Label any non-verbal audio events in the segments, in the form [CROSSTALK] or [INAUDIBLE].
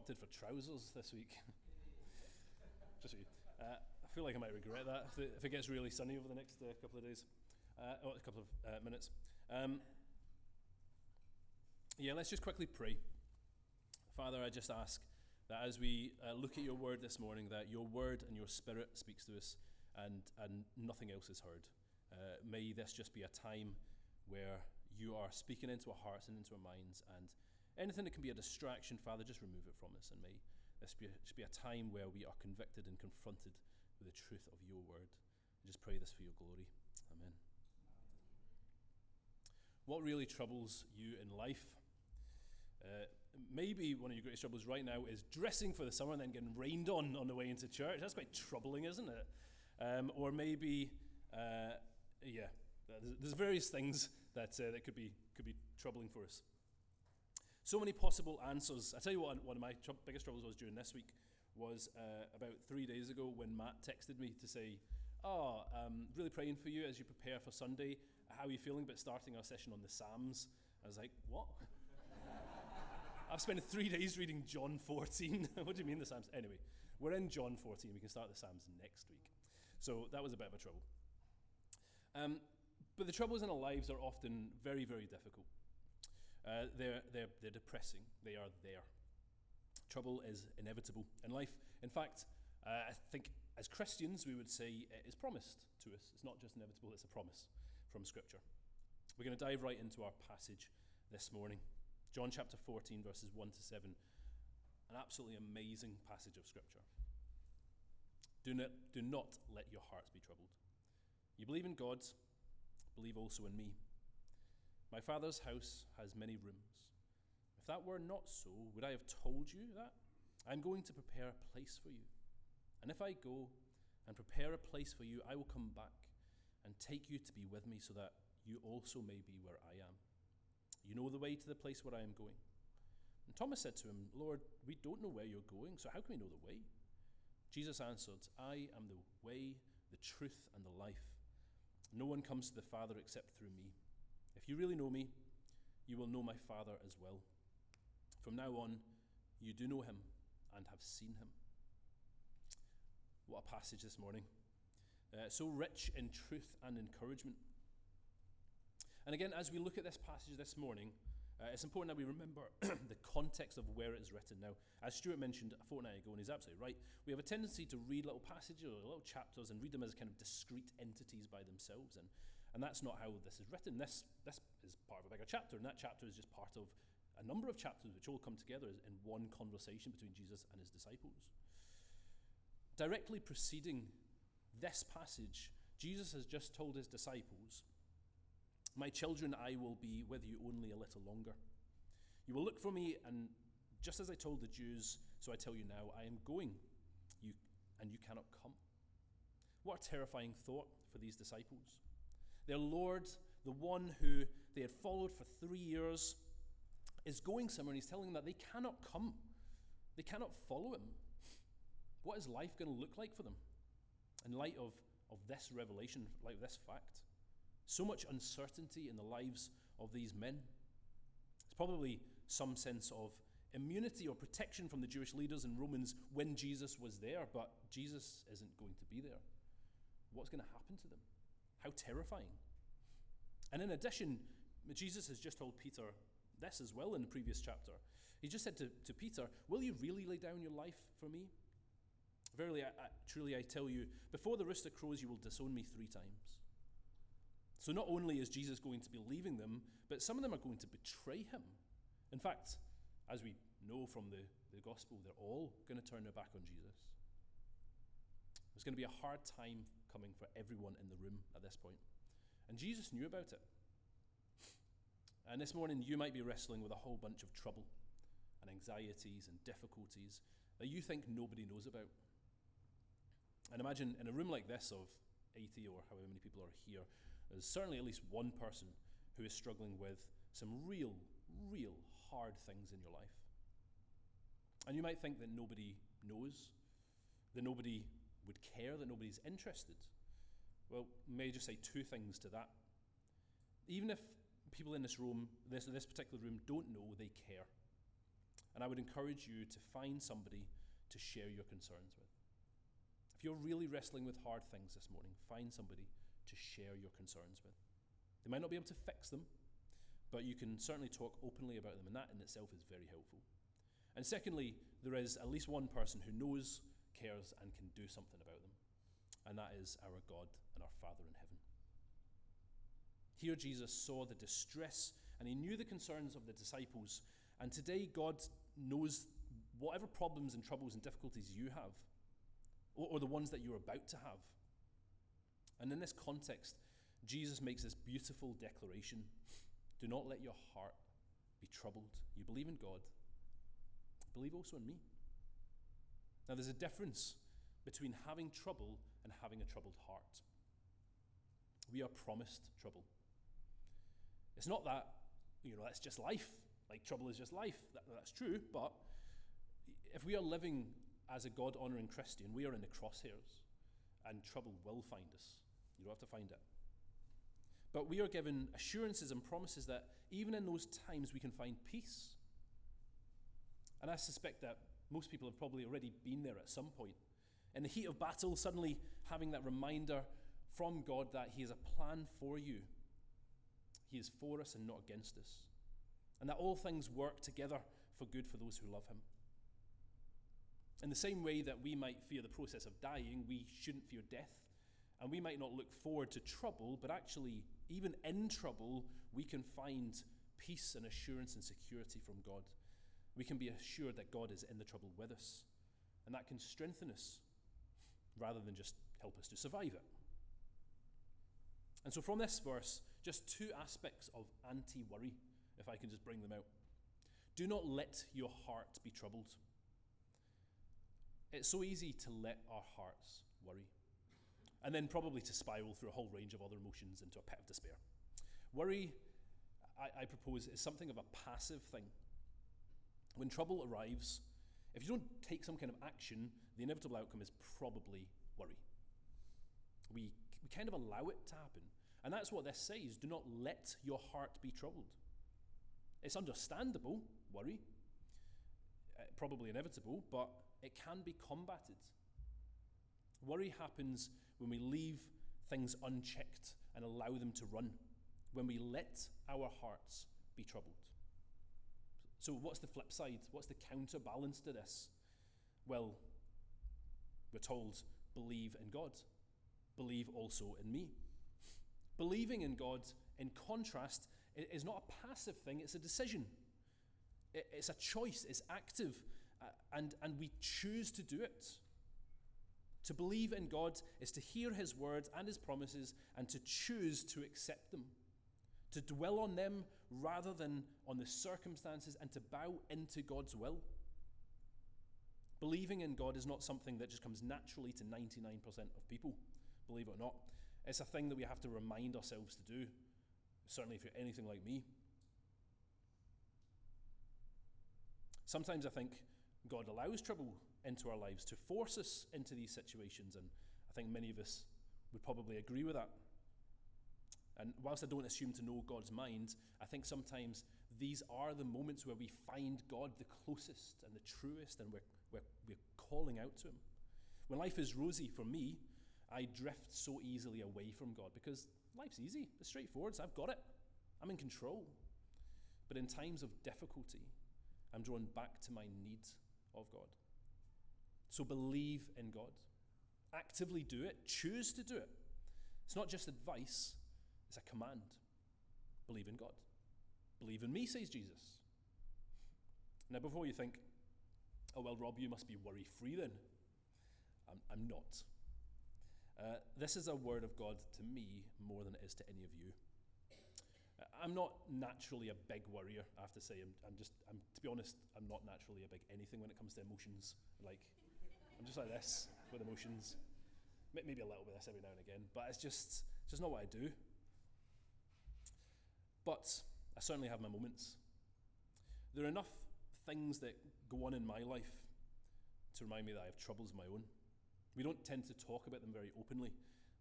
opted for trousers this week. [LAUGHS] Just. Uh, I feel like I might regret that if it, if it gets really sunny over the next uh, couple of days, uh, or a couple of uh, minutes. Um, yeah, let's just quickly pray. Father, I just ask that as we uh, look at your word this morning, that your word and your spirit speaks to us and, and nothing else is heard. Uh, may this just be a time where you are speaking into our hearts and into our minds, and anything that can be a distraction, Father, just remove it from us. And may this be be a time where we are convicted and confronted with the truth of your word. I just pray this for your glory. Amen. What really troubles you in life? Uh, maybe one of your greatest troubles right now is dressing for the summer and then getting rained on on the way into church. That's quite troubling, isn't it? Um, or maybe, uh, yeah, there's, there's, various things that, uh, that could, be, could be troubling for us. So many possible answers. I tell you what, one of my tr- biggest troubles was during this week was uh, about three days ago when Matt texted me to say, Oh, um, really praying for you as you prepare for Sunday. How are you feeling about starting our session on the Psalms? I was like, What? [LAUGHS] I've spent three days reading John 14. [LAUGHS] what do you mean the Psalms? Anyway, we're in John 14. We can start the Psalms next week. So that was a bit of a trouble. Um, but the troubles in our lives are often very, very difficult. Uh, they're, they're, they're depressing. They are there. Trouble is inevitable in life. In fact, uh, I think as Christians, we would say it is promised to us. It's not just inevitable, it's a promise from Scripture. We're going to dive right into our passage this morning. John chapter 14, verses 1 to 7. An absolutely amazing passage of Scripture. Do not, do not let your hearts be troubled. You believe in God, believe also in me. My Father's house has many rooms. If that were not so, would I have told you that? I'm going to prepare a place for you. And if I go and prepare a place for you, I will come back and take you to be with me so that you also may be where I am. You know the way to the place where I am going. And Thomas said to him, Lord, we don't know where you're going, so how can we know the way? Jesus answered, I am the way, the truth, and the life. No one comes to the Father except through me. If you really know me, you will know my Father as well. From now on, you do know him and have seen him. What a passage this morning. Uh, so rich in truth and encouragement. And again, as we look at this passage this morning, uh, it's important that we remember [CLEARS THROAT] the context of where it is written. Now, as Stuart mentioned a fortnight ago, and he's absolutely right, we have a tendency to read little passages or little chapters and read them as kind of discrete entities by themselves. And, and that's not how this is written. This, this is part of a bigger chapter, and that chapter is just part of a number of chapters which all come together in one conversation between Jesus and his disciples. Directly preceding this passage, Jesus has just told his disciples my children, I will be with you only a little longer. You will look for me, and just as I told the Jews, so I tell you now, I am going, you, and you cannot come. What a terrifying thought for these disciples. Their Lord, the one who they had followed for three years, is going somewhere, and he's telling them that they cannot come. They cannot follow him. What is life going to look like for them in light of, of this revelation, like this fact? So much uncertainty in the lives of these men. It's probably some sense of immunity or protection from the Jewish leaders and Romans when Jesus was there, but Jesus isn't going to be there. What's going to happen to them? How terrifying. And in addition, Jesus has just told Peter this as well in the previous chapter. He just said to, to Peter, Will you really lay down your life for me? Verily, I, I, truly, I tell you, before the rooster crows, you will disown me three times. So not only is Jesus going to be leaving them, but some of them are going to betray him. In fact, as we know from the, the gospel, they're all going to turn their back on Jesus. It's going to be a hard time coming for everyone in the room at this point. And Jesus knew about it. And this morning, you might be wrestling with a whole bunch of trouble and anxieties and difficulties that you think nobody knows about. And imagine in a room like this of 80 or however many people are here, there's certainly at least one person who is struggling with some real, real hard things in your life. And you might think that nobody knows, that nobody would care, that nobody's interested. Well, may I just say two things to that. Even if people in this room, this, this particular room, don't know, they care. And I would encourage you to find somebody to share your concerns with. If you're really wrestling with hard things this morning, find somebody to share your concerns with. They might not be able to fix them, but you can certainly talk openly about them, and that in itself is very helpful. And secondly, there is at least one person who knows, cares, and can do something about them, and that is our God and our Father in heaven. Here, Jesus saw the distress and he knew the concerns of the disciples, and today, God knows whatever problems and troubles and difficulties you have, or, or the ones that you're about to have. And in this context, Jesus makes this beautiful declaration Do not let your heart be troubled. You believe in God, believe also in me. Now, there's a difference between having trouble and having a troubled heart. We are promised trouble. It's not that, you know, that's just life. Like, trouble is just life. That, that's true. But if we are living as a God honoring Christian, we are in the crosshairs, and trouble will find us. You don't have to find it. But we are given assurances and promises that even in those times we can find peace. And I suspect that most people have probably already been there at some point. In the heat of battle, suddenly having that reminder from God that He has a plan for you. He is for us and not against us. And that all things work together for good for those who love Him. In the same way that we might fear the process of dying, we shouldn't fear death. And we might not look forward to trouble, but actually, even in trouble, we can find peace and assurance and security from God. We can be assured that God is in the trouble with us. And that can strengthen us rather than just help us to survive it. And so, from this verse, just two aspects of anti worry, if I can just bring them out. Do not let your heart be troubled. It's so easy to let our hearts worry and then probably to spiral through a whole range of other emotions into a pit of despair. Worry, I, I propose, is something of a passive thing. When trouble arrives, if you don't take some kind of action, the inevitable outcome is probably worry. We, we kind of allow it to happen. And that's what this says do not let your heart be troubled. It's understandable, worry, uh, probably inevitable, but it can be combated. Worry happens when we leave things unchecked and allow them to run, when we let our hearts be troubled. So, what's the flip side? What's the counterbalance to this? Well, we're told, believe in God, believe also in me. Believing in God, in contrast, is not a passive thing, it's a decision. It's a choice, it's active, and, and we choose to do it. To believe in God is to hear His word and His promises and to choose to accept them, to dwell on them rather than on the circumstances and to bow into God's will. Believing in God is not something that just comes naturally to 99% of people, believe it or not. It's a thing that we have to remind ourselves to do, certainly if you're anything like me. Sometimes I think God allows trouble into our lives to force us into these situations. And I think many of us would probably agree with that. And whilst I don't assume to know God's mind, I think sometimes these are the moments where we find God the closest and the truest, and we're, we're, we're calling out to Him. When life is rosy for me, I drift so easily away from God because life's easy, it's straightforward, so I've got it, I'm in control. But in times of difficulty, I'm drawn back to my need of God. So believe in God. Actively do it. Choose to do it. It's not just advice, it's a command. Believe in God. Believe in me, says Jesus. Now, before you think, oh, well, Rob, you must be worry free then. I'm, I'm not. Uh, this is a word of God to me more than it is to any of you. Uh, I'm not naturally a big worrier, I have to say. I'm, I'm just, I'm, to be honest, I'm not naturally a big anything when it comes to emotions. Like, I'm just like this with emotions. Maybe a little bit of this every now and again, but it's just, it's just not what I do. But I certainly have my moments. There are enough things that go on in my life to remind me that I have troubles of my own. We don't tend to talk about them very openly,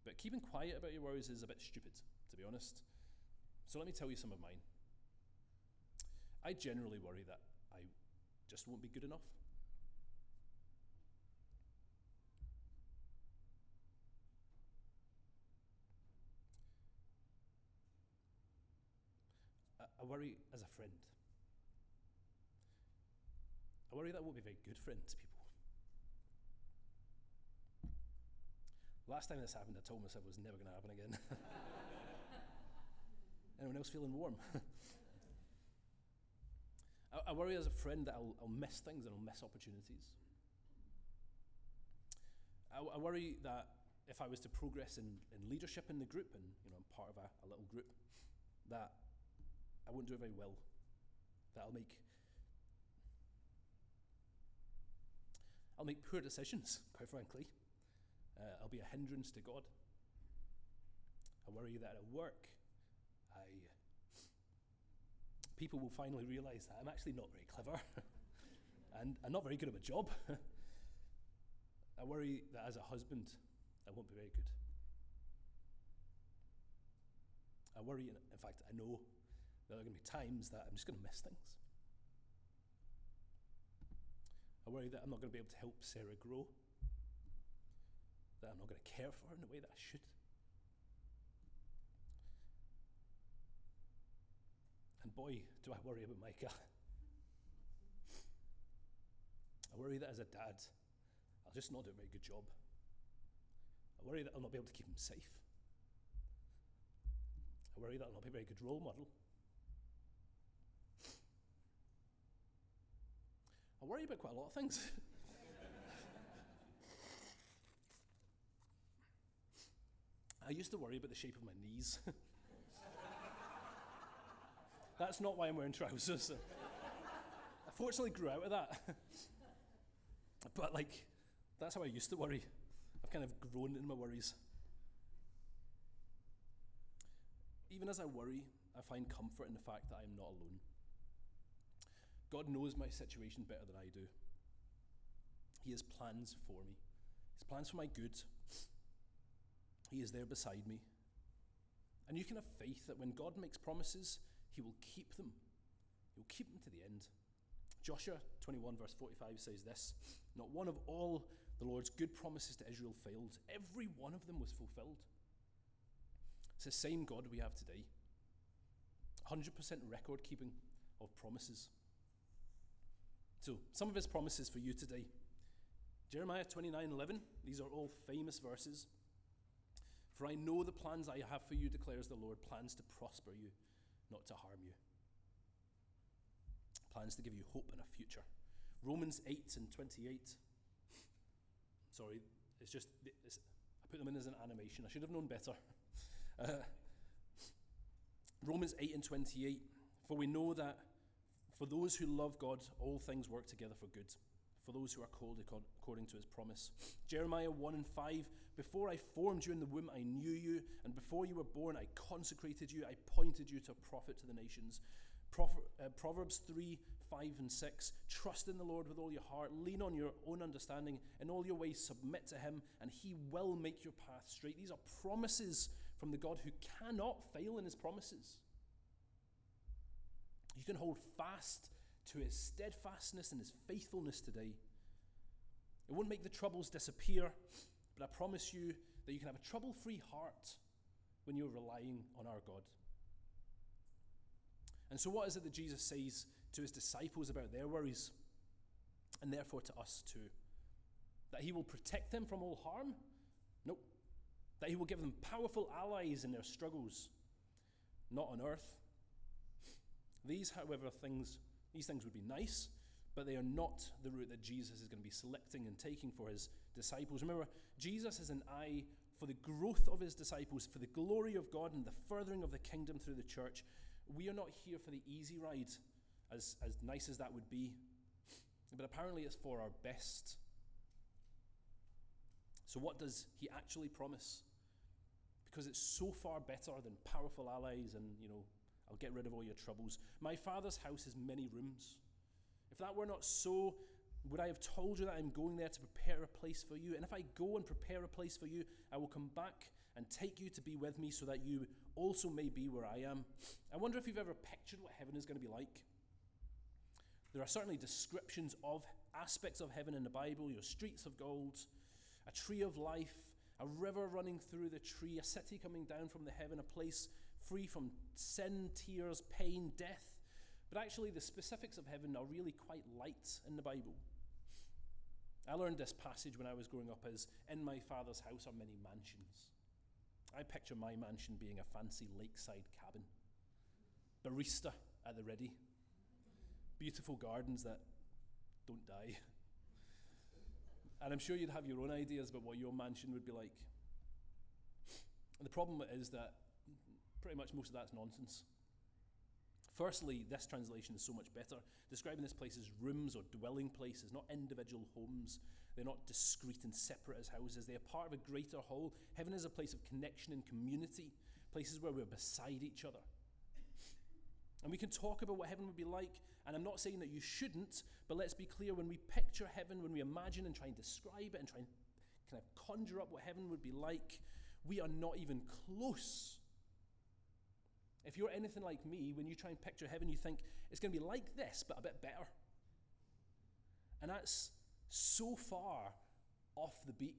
but keeping quiet about your worries is a bit stupid, to be honest. So let me tell you some of mine. I generally worry that I just won't be good enough. I worry as a friend. I worry that we won't be very good friend to people. Last time this happened, I told myself it was never going to happen again. [LAUGHS] Anyone else feeling warm? [LAUGHS] I, I, worry as a friend that I'll, I'll, miss things and I'll miss opportunities. I, I, worry that if I was to progress in, in leadership in the group, and you know, I'm part of a, a little group, that I won't do it very well. That I'll make I'll make poor decisions, quite frankly. Uh, I'll be a hindrance to God. I worry that at work, I people will finally realize that I'm actually not very clever [LAUGHS] and I'm not very good at my job. [LAUGHS] I worry that as a husband, I won't be very good. I worry, in fact, I know there are going to be times that I'm just going to miss things. I worry that I'm not going to be able to help Sarah grow, that I'm not going to care for her in the way that I should. And boy, do I worry about Micah. I worry that as a dad, I'll just not do a very good job. I worry that I'll not be able to keep him safe. I worry that I'll not be a very good role model. I worry about quite a lot of things. I used to worry about the shape of my knees. That's not why I'm wearing trousers. I fortunately grew out of that. but, like, that's how I used to worry. I've kind of grown in my worries. Even as I worry, I find comfort in the fact that I am not alone. God knows my situation better than I do. He has plans for me, His plans for my good. He is there beside me. And you can have faith that when God makes promises, He will keep them. He will keep them to the end. Joshua 21, verse 45 says this Not one of all the Lord's good promises to Israel failed, every one of them was fulfilled. It's the same God we have today 100% record keeping of promises. So, some of his promises for you today. Jeremiah 29 11, these are all famous verses. For I know the plans I have for you, declares the Lord plans to prosper you, not to harm you. Plans to give you hope and a future. Romans 8 and 28. Sorry, it's just, it's, I put them in as an animation. I should have known better. [LAUGHS] Uh, Romans 8 and 28. For we know that for those who love God, all things work together for good. For those who are called according to his promise. Jeremiah 1 and 5 Before I formed you in the womb, I knew you, and before you were born, I consecrated you, I appointed you to a prophet to the nations. Uh, Proverbs 3 5 and 6 Trust in the Lord with all your heart, lean on your own understanding, in all your ways submit to him, and he will make your path straight. These are promises from the God who cannot fail in his promises. You can hold fast to his steadfastness and his faithfulness today. It won't make the troubles disappear, but I promise you that you can have a trouble free heart when you're relying on our God. And so, what is it that Jesus says to his disciples about their worries, and therefore to us too? That he will protect them from all harm? Nope. That he will give them powerful allies in their struggles, not on earth, these, however, things, these things would be nice, but they are not the route that Jesus is going to be selecting and taking for his disciples. Remember, Jesus has an eye for the growth of his disciples, for the glory of God and the furthering of the kingdom through the church. We are not here for the easy ride, as, as nice as that would be, but apparently it's for our best. So, what does he actually promise? Because it's so far better than powerful allies and, you know, I'll get rid of all your troubles. My Father's house has many rooms. If that were not so, would I have told you that I'm going there to prepare a place for you? And if I go and prepare a place for you, I will come back and take you to be with me so that you also may be where I am. I wonder if you've ever pictured what heaven is going to be like. There are certainly descriptions of aspects of heaven in the Bible, your streets of gold, a tree of life, a river running through the tree, a city coming down from the heaven, a place free from sin, tears, pain, death. But actually, the specifics of heaven are really quite light in the Bible. I learned this passage when I was growing up as In my father's house are many mansions. I picture my mansion being a fancy lakeside cabin, barista at the ready, beautiful gardens that don't die. And I'm sure you'd have your own ideas about what your mansion would be like. The problem is that pretty much most of that's nonsense. Firstly, this translation is so much better, describing this place as rooms or dwelling places, not individual homes. They're not discrete and separate as houses. They are part of a greater whole. Heaven is a place of connection and community, places where we're beside each other. And we can talk about what heaven would be like, and I'm not saying that you shouldn't, but let's be clear when we picture heaven, when we imagine and try and describe it and try and kind of conjure up what heaven would be like, we are not even close if you're anything like me, when you try and picture heaven, you think it's going to be like this, but a bit better. And that's so far off the beat.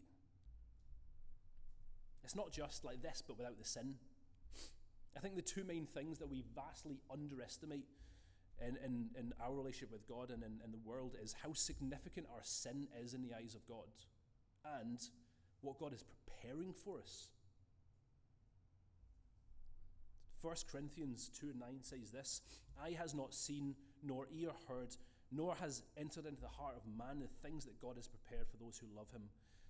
It's not just like this, but without the sin. I think the two main things that we vastly underestimate in, in, in our relationship with God and in, in the world is how significant our sin is in the eyes of God and what God is preparing for us 1 Corinthians 2 9 says this Eye has not seen, nor ear heard, nor has entered into the heart of man the things that God has prepared for those who love him.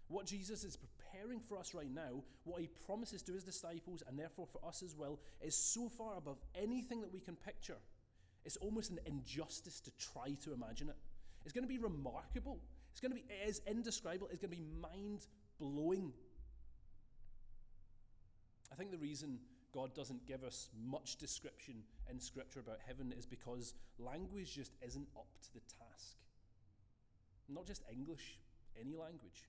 What Jesus is preparing for us right now, what he promises to his disciples, and therefore for us as well, is so far above anything that we can picture. It's almost an injustice to try to imagine it. It's going to be remarkable. It's going to be it is indescribable. It's going to be mind blowing. I think the reason God doesn't give us much description in Scripture about heaven is because language just isn't up to the task. Not just English, any language.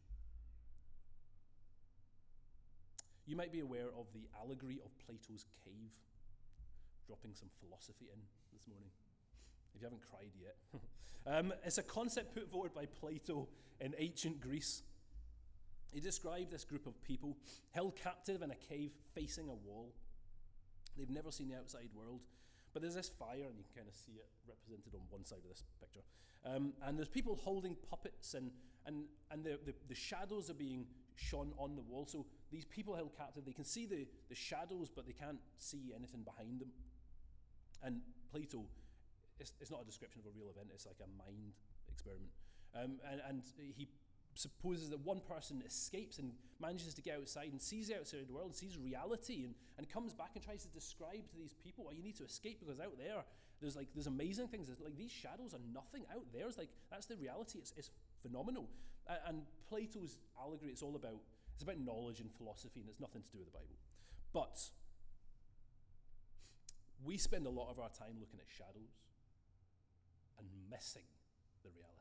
You might be aware of the allegory of Plato's cave, dropping some philosophy in this morning, if you haven't cried yet. [LAUGHS] um, it's a concept put forward by Plato in ancient Greece. He described this group of people held captive in a cave facing a wall. They've never seen the outside world. But there's this fire, and you can kind of see it represented on one side of this picture. Um, and there's people holding puppets, and, and, and the, the, the, shadows are being shone on the wall. So these people held captive, they can see the, the shadows, but they can't see anything behind them. And Plato, it's, it's not a description of a real event, it's like a mind experiment. Um, and, and he supposes that one person escapes and manages to get outside and sees the outside world, sees reality, and, and comes back and tries to describe to these people, oh, you need to escape because out there, there's like there's amazing things. There's like these shadows are nothing out there. It's like that's the reality. It's, it's phenomenal. Uh, and Plato's allegory, it's all about it's about knowledge and philosophy, and it's nothing to do with the Bible. But we spend a lot of our time looking at shadows and missing the reality.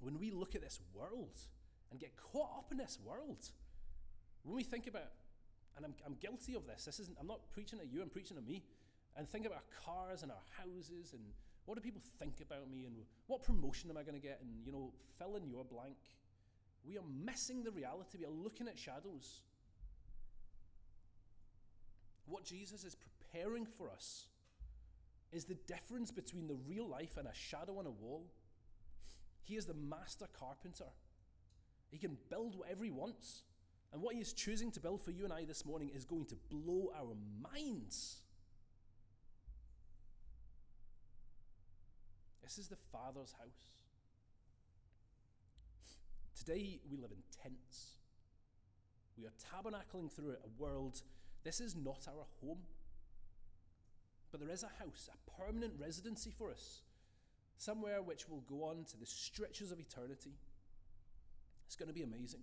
When we look at this world and get caught up in this world, when we think about, and I'm, I'm guilty of this, this isn't, I'm not preaching at you, I'm preaching at me, and think about our cars and our houses and what do people think about me and what promotion am I going to get and, you know, fill in your blank. We are missing the reality. We are looking at shadows. What Jesus is preparing for us is the difference between the real life and a shadow on a wall. He is the master carpenter. He can build whatever he wants. And what he is choosing to build for you and I this morning is going to blow our minds. This is the Father's house. Today we live in tents. We are tabernacling through a world. This is not our home. But there is a house, a permanent residency for us somewhere which will go on to the stretches of eternity. It's going to be amazing.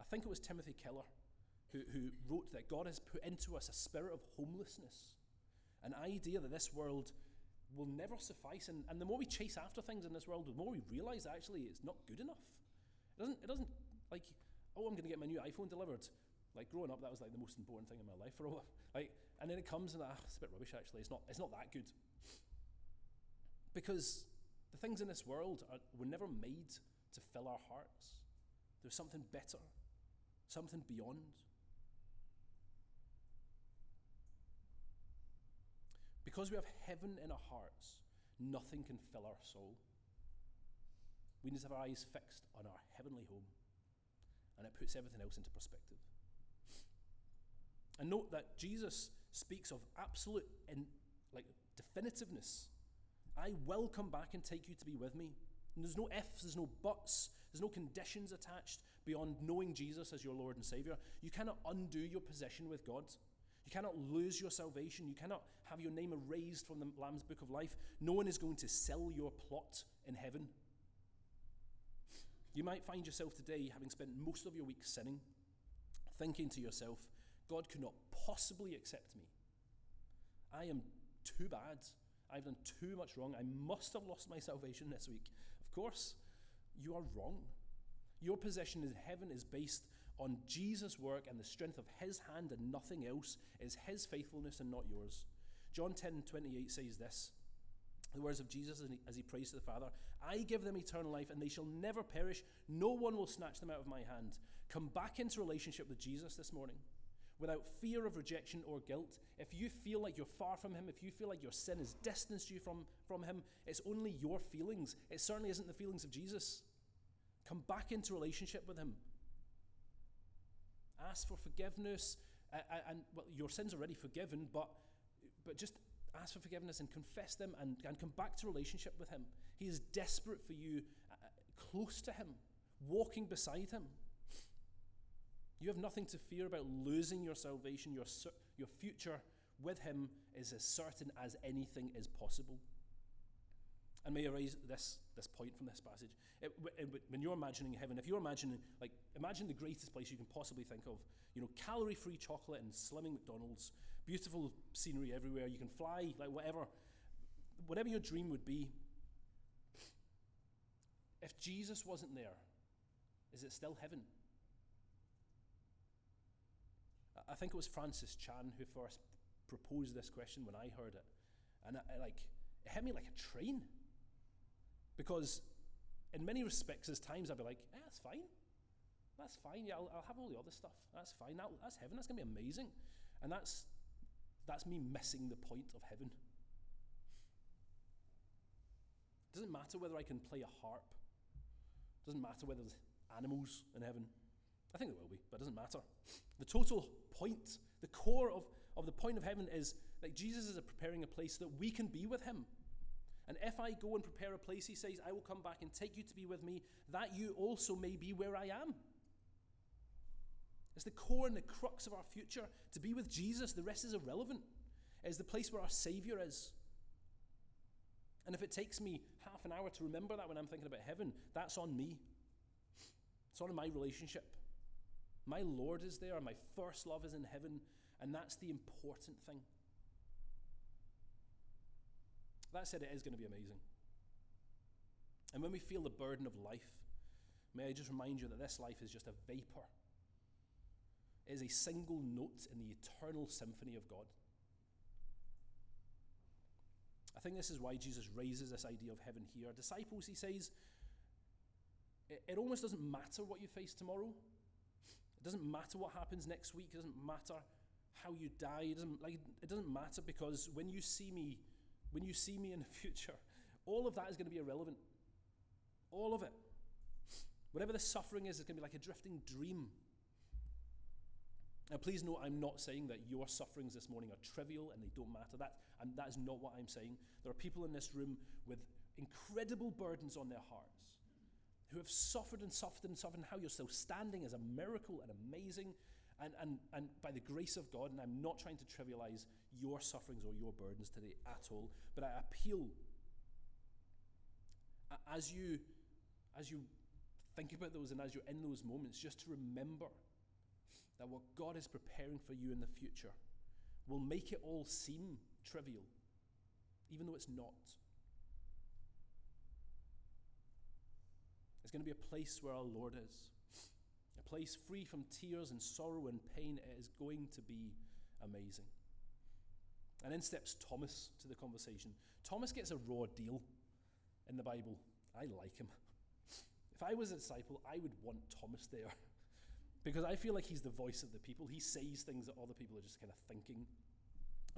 I think it was Timothy Keller who, who wrote that God has put into us a spirit of homelessness, an idea that this world will never suffice. And, and the more we chase after things in this world, the more we realize actually it's not good enough. It doesn't, it doesn't like, oh, I'm going to get my new iPhone delivered. Like growing up, that was like the most important thing in my life for a while. [LAUGHS] Like, and then it comes and ah, it's a bit rubbish actually. It's not, it's not that good. Because the things in this world are, were never made to fill our hearts. There's something better, something beyond. Because we have heaven in our hearts, nothing can fill our soul. We need to have our eyes fixed on our heavenly home, and it puts everything else into perspective. And note that Jesus speaks of absolute and like definitiveness. I will come back and take you to be with me. And there's no ifs, there's no buts, there's no conditions attached beyond knowing Jesus as your Lord and Savior. You cannot undo your position with God. You cannot lose your salvation. You cannot have your name erased from the Lamb's Book of Life. No one is going to sell your plot in heaven. You might find yourself today, having spent most of your week sinning, thinking to yourself, God could not possibly accept me. I am too bad. I've done too much wrong. I must have lost my salvation this week. Of course, you are wrong. Your position in heaven is based on Jesus' work and the strength of his hand and nothing else. Is his faithfulness and not yours. John 10 28 says this the words of Jesus as he prays to the Father I give them eternal life and they shall never perish. No one will snatch them out of my hand. Come back into relationship with Jesus this morning without fear of rejection or guilt. If you feel like you're far from Him, if you feel like your sin has distanced you from, from Him, it's only your feelings. It certainly isn't the feelings of Jesus. Come back into relationship with Him. Ask for forgiveness, uh, and well, your sins are already forgiven, but, but just ask for forgiveness and confess them and, and come back to relationship with Him. He is desperate for you, uh, close to Him, walking beside Him. You have nothing to fear about losing your salvation. Your, your future with Him is as certain as anything is possible. And may I raise this, this point from this passage? It, it, when you're imagining heaven, if you're imagining, like, imagine the greatest place you can possibly think of, you know, calorie free chocolate and slimming McDonald's, beautiful scenery everywhere, you can fly, like, whatever, whatever your dream would be. If Jesus wasn't there, is it still heaven? I think it was Francis Chan who first proposed this question when I heard it. And I, I like, it hit me like a train. Because in many respects, as times I'd be like, eh, that's fine. That's fine. Yeah, I'll, I'll have all the other stuff. That's fine. That, that's heaven. That's going to be amazing. And that's, that's me missing the point of heaven. It doesn't matter whether I can play a harp. It doesn't matter whether there's animals in heaven. I think there will be, but it doesn't matter. The total point, the core of, of the point of heaven is that Jesus is preparing a place that we can be with him. And if I go and prepare a place, he says, I will come back and take you to be with me, that you also may be where I am. It's the core and the crux of our future. To be with Jesus, the rest is irrelevant. It is the place where our Savior is. And if it takes me half an hour to remember that when I'm thinking about heaven, that's on me. It's on my relationship. My Lord is there, my first love is in heaven, and that's the important thing. That said, it is going to be amazing. And when we feel the burden of life, may I just remind you that this life is just a vapor. It is a single note in the eternal symphony of God. I think this is why Jesus raises this idea of heaven here. Disciples, he says, it, it almost doesn't matter what you face tomorrow. It doesn't matter what happens next week. It doesn't matter how you die. It doesn't, like, it doesn't matter because when you see me, when you see me in the [LAUGHS] future, all of that is going to be irrelevant. All of it. Whatever the suffering is, it's going to be like a drifting dream. Now, please note, I'm not saying that your sufferings this morning are trivial and they don't matter. That, and that is not what I'm saying. There are people in this room with incredible burdens on their hearts who have suffered and suffered and suffered, and how you're still standing is a miracle and amazing. And, and, and by the grace of God, and I'm not trying to trivialize your sufferings or your burdens today at all, but I appeal as you, as you think about those and as you're in those moments, just to remember that what God is preparing for you in the future will make it all seem trivial, even though it's not. It's going to be a place where our Lord is. A place free from tears and sorrow and pain. It is going to be amazing. And in steps Thomas to the conversation. Thomas gets a raw deal in the Bible. I like him. If I was a disciple, I would want Thomas there [LAUGHS] because I feel like he's the voice of the people. He says things that other people are just kind of thinking.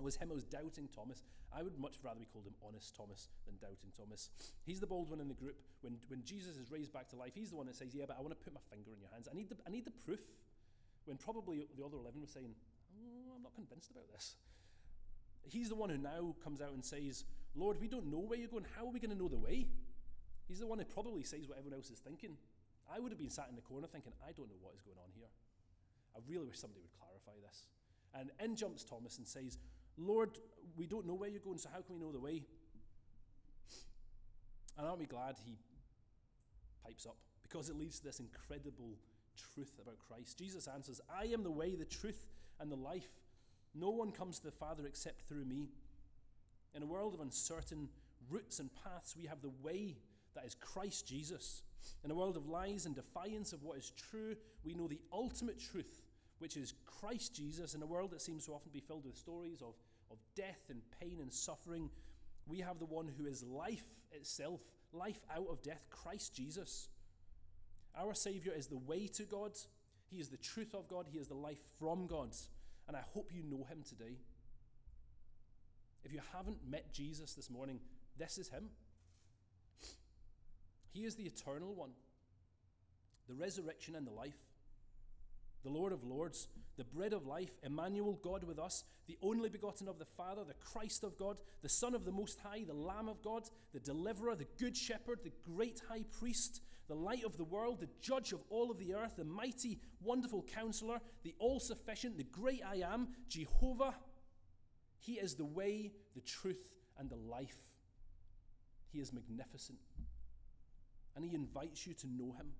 Was was doubting Thomas. I would much rather be called him honest Thomas than doubting Thomas. He's the bold one in the group. When, when Jesus is raised back to life, he's the one that says, Yeah, but I want to put my finger in your hands. I need the, I need the proof. When probably the other 11 were saying, oh, I'm not convinced about this. He's the one who now comes out and says, Lord, we don't know where you're going. How are we going to know the way? He's the one who probably says what everyone else is thinking. I would have been sat in the corner thinking, I don't know what is going on here. I really wish somebody would clarify this. And in jumps Thomas and says, Lord, we don't know where you're going, so how can we know the way? And aren't we glad he pipes up? Because it leads to this incredible truth about Christ. Jesus answers, I am the way, the truth, and the life. No one comes to the Father except through me. In a world of uncertain routes and paths, we have the way that is Christ Jesus. In a world of lies and defiance of what is true, we know the ultimate truth which is Christ Jesus, in a world that seems to often to be filled with stories of, of death and pain and suffering, we have the one who is life itself, life out of death, Christ Jesus. Our Savior is the way to God, He is the truth of God, He is the life from God. And I hope you know Him today. If you haven't met Jesus this morning, this is Him. He is the eternal one, the resurrection and the life the Lord of Lords, the bread of life, Emmanuel, God with us, the only begotten of the Father, the Christ of God, the Son of the Most High, the Lamb of God, the Deliverer, the Good Shepherd, the great High Priest, the light of the world, the Judge of all of the earth, the mighty, wonderful Counselor, the all sufficient, the great I am, Jehovah. He is the way, the truth, and the life. He is magnificent. And He invites you to know Him.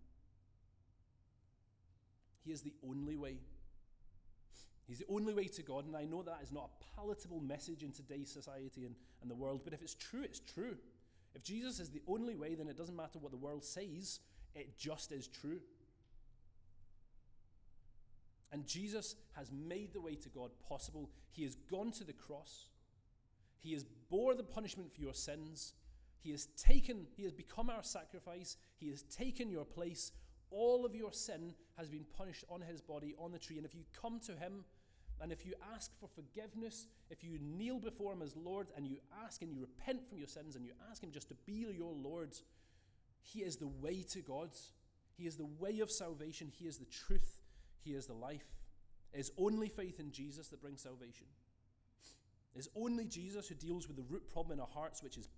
He is the only way. He's the only way to God, and I know that is not a palatable message in today's society and, and the world, but if it's true, it's true. If Jesus is the only way, then it doesn't matter what the world says, it just is true. And Jesus has made the way to God possible. He has gone to the cross. He has bore the punishment for your sins. He has taken, he has become our sacrifice. He has taken your place all of your sin has been punished on his body on the tree. And if you come to him and if you ask for forgiveness, if you kneel before him as Lord and you ask and you repent from your sins and you ask him just to be your Lord, he is the way to God. He is the way of salvation. He is the truth. He is the life. It is only faith in Jesus that brings salvation. It is only Jesus who deals with the root problem in our hearts, which is,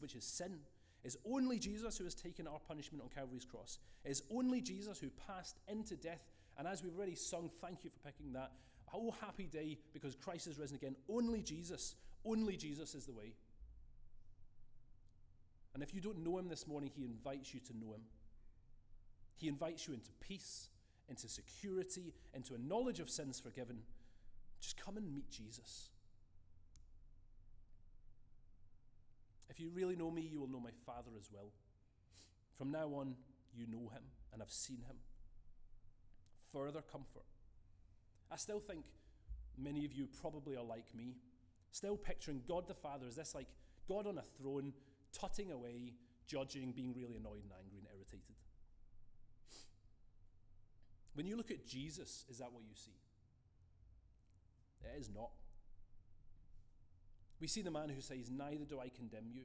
which is sin. It's only Jesus who has taken our punishment on Calvary's cross. It's only Jesus who passed into death. And as we've already sung, thank you for picking that. Oh, happy day because Christ has risen again. Only Jesus, only Jesus is the way. And if you don't know him this morning, he invites you to know him. He invites you into peace, into security, into a knowledge of sins forgiven. Just come and meet Jesus. If you really know me, you will know my Father as well. From now on, you know him and have seen him. Further comfort. I still think many of you probably are like me, still picturing God the Father as this like God on a throne, tutting away, judging, being really annoyed and angry and irritated. When you look at Jesus, is that what you see? It is not. We see the man who says, Neither do I condemn you.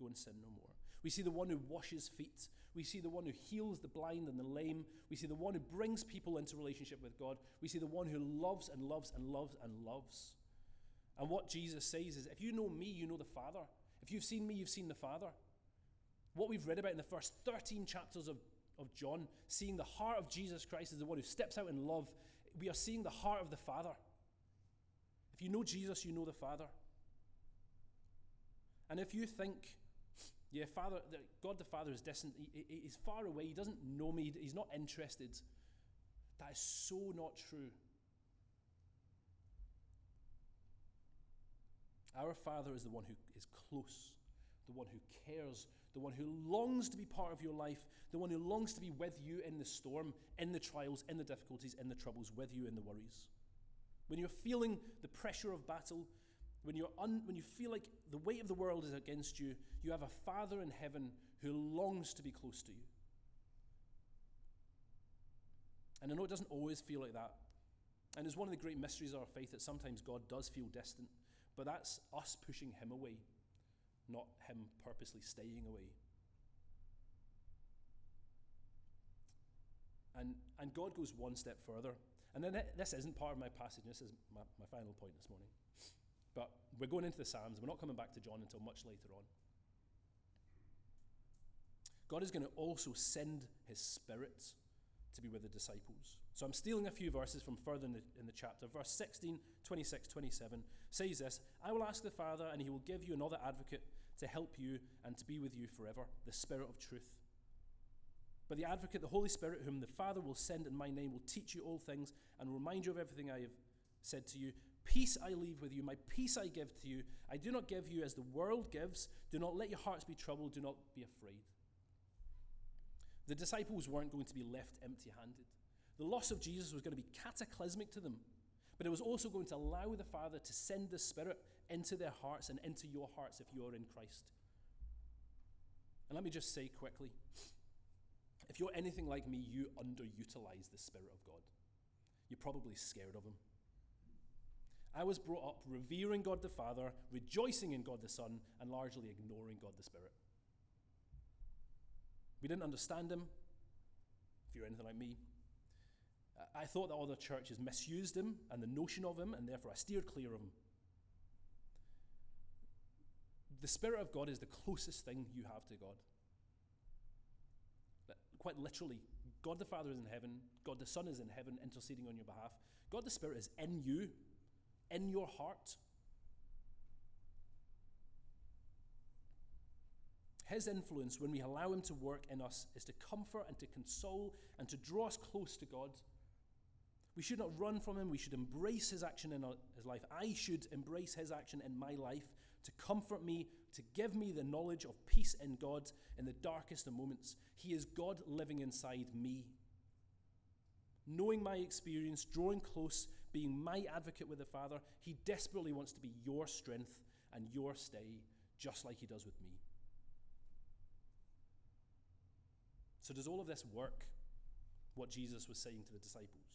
Go and sin no more. We see the one who washes feet. We see the one who heals the blind and the lame. We see the one who brings people into relationship with God. We see the one who loves and loves and loves and loves. And what Jesus says is, if you know me, you know the Father. If you've seen me, you've seen the Father. What we've read about in the first 13 chapters of, of John, seeing the heart of Jesus Christ as the one who steps out in love, we are seeing the heart of the Father. If you know Jesus, you know the Father. And if you think, yeah, Father, God the Father is distant, he, he's far away, he doesn't know me, he's not interested, that is so not true. Our Father is the one who is close, the one who cares, the one who longs to be part of your life, the one who longs to be with you in the storm, in the trials, in the difficulties, in the troubles, with you in the worries. When you're feeling the pressure of battle, when, you're un, when you feel like the weight of the world is against you, you have a Father in heaven who longs to be close to you. And I know it doesn't always feel like that. And it's one of the great mysteries of our faith that sometimes God does feel distant, but that's us pushing Him away, not Him purposely staying away. And, and God goes one step further. And then this isn't part of my passage, this is my, my final point this morning. But we're going into the Psalms. We're not coming back to John until much later on. God is going to also send his spirit to be with the disciples. So I'm stealing a few verses from further in the, in the chapter. Verse 16, 26, 27 says this I will ask the Father, and he will give you another advocate to help you and to be with you forever, the Spirit of truth. But the advocate, the Holy Spirit, whom the Father will send in my name, will teach you all things and remind you of everything I have said to you. Peace I leave with you, my peace I give to you. I do not give you as the world gives. Do not let your hearts be troubled, do not be afraid. The disciples weren't going to be left empty handed. The loss of Jesus was going to be cataclysmic to them, but it was also going to allow the Father to send the Spirit into their hearts and into your hearts if you are in Christ. And let me just say quickly if you're anything like me, you underutilize the Spirit of God. You're probably scared of Him. I was brought up revering God the Father, rejoicing in God the Son, and largely ignoring God the Spirit. We didn't understand Him, if you're anything like me. I thought that other churches misused Him and the notion of Him, and therefore I steered clear of Him. The Spirit of God is the closest thing you have to God. Quite literally, God the Father is in heaven, God the Son is in heaven interceding on your behalf. God the Spirit is in you in your heart. His influence, when we allow Him to work in us, is to comfort and to console and to draw us close to God. We should not run from Him. We should embrace His action in His life. I should embrace His action in my life to comfort me, to give me the knowledge of peace in God in the darkest of moments. He is God living inside me. Knowing my experience, drawing close being my advocate with the Father, he desperately wants to be your strength and your stay, just like he does with me. So, does all of this work? What Jesus was saying to the disciples?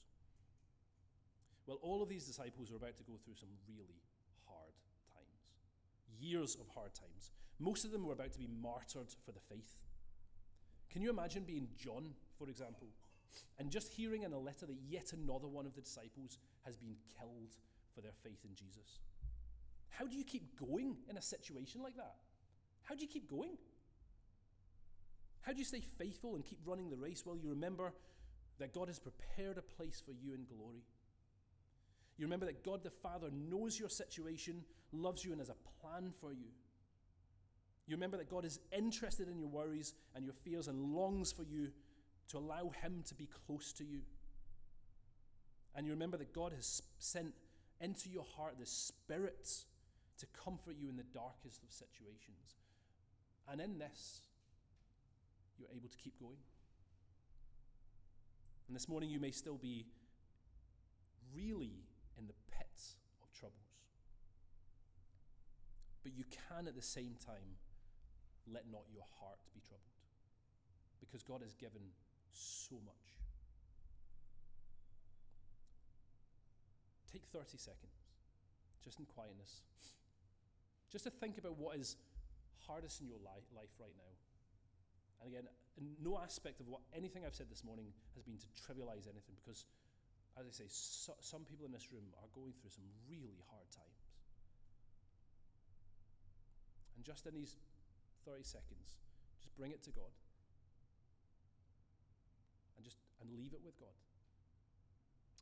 Well, all of these disciples were about to go through some really hard times, years of hard times. Most of them were about to be martyred for the faith. Can you imagine being John, for example? And just hearing in a letter that yet another one of the disciples has been killed for their faith in Jesus. How do you keep going in a situation like that? How do you keep going? How do you stay faithful and keep running the race? Well, you remember that God has prepared a place for you in glory. You remember that God the Father knows your situation, loves you, and has a plan for you. You remember that God is interested in your worries and your fears and longs for you to allow Him to be close to you. And you remember that God has sent into your heart the Spirit to comfort you in the darkest of situations. And in this, you're able to keep going. And this morning, you may still be really in the pits of troubles. But you can at the same time let not your heart be troubled. Because God has given so much. Take 30 seconds, just in quietness, just to think about what is hardest in your li- life right now. And again, no aspect of what anything I've said this morning has been to trivialize anything because, as I say, so, some people in this room are going through some really hard times. And just in these 30 seconds, just bring it to God and just and leave it with God.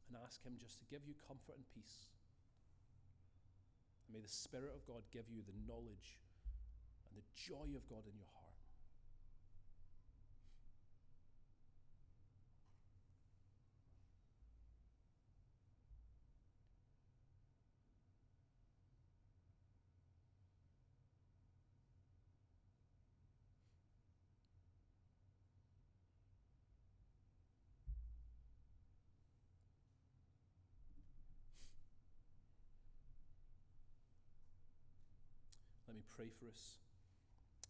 And ask him just to give you comfort and peace. And may the Spirit of God give you the knowledge and the joy of God in your heart. Pray for us.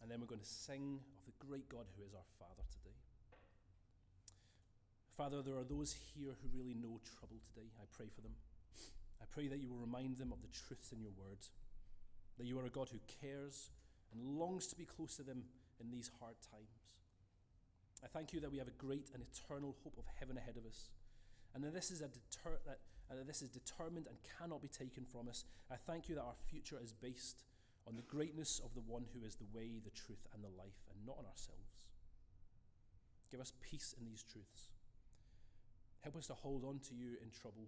And then we're going to sing of the great God who is our Father today. Father, there are those here who really know trouble today. I pray for them. I pray that you will remind them of the truths in your word, that you are a God who cares and longs to be close to them in these hard times. I thank you that we have a great and eternal hope of heaven ahead of us, and that this is, a deter- that, and that this is determined and cannot be taken from us. I thank you that our future is based on the greatness of the one who is the way, the truth, and the life, and not on ourselves. Give us peace in these truths. Help us to hold on to you in trouble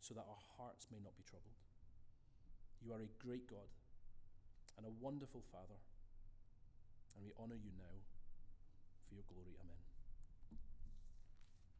so that our hearts may not be troubled. You are a great God and a wonderful Father, and we honour you now for your glory. Amen.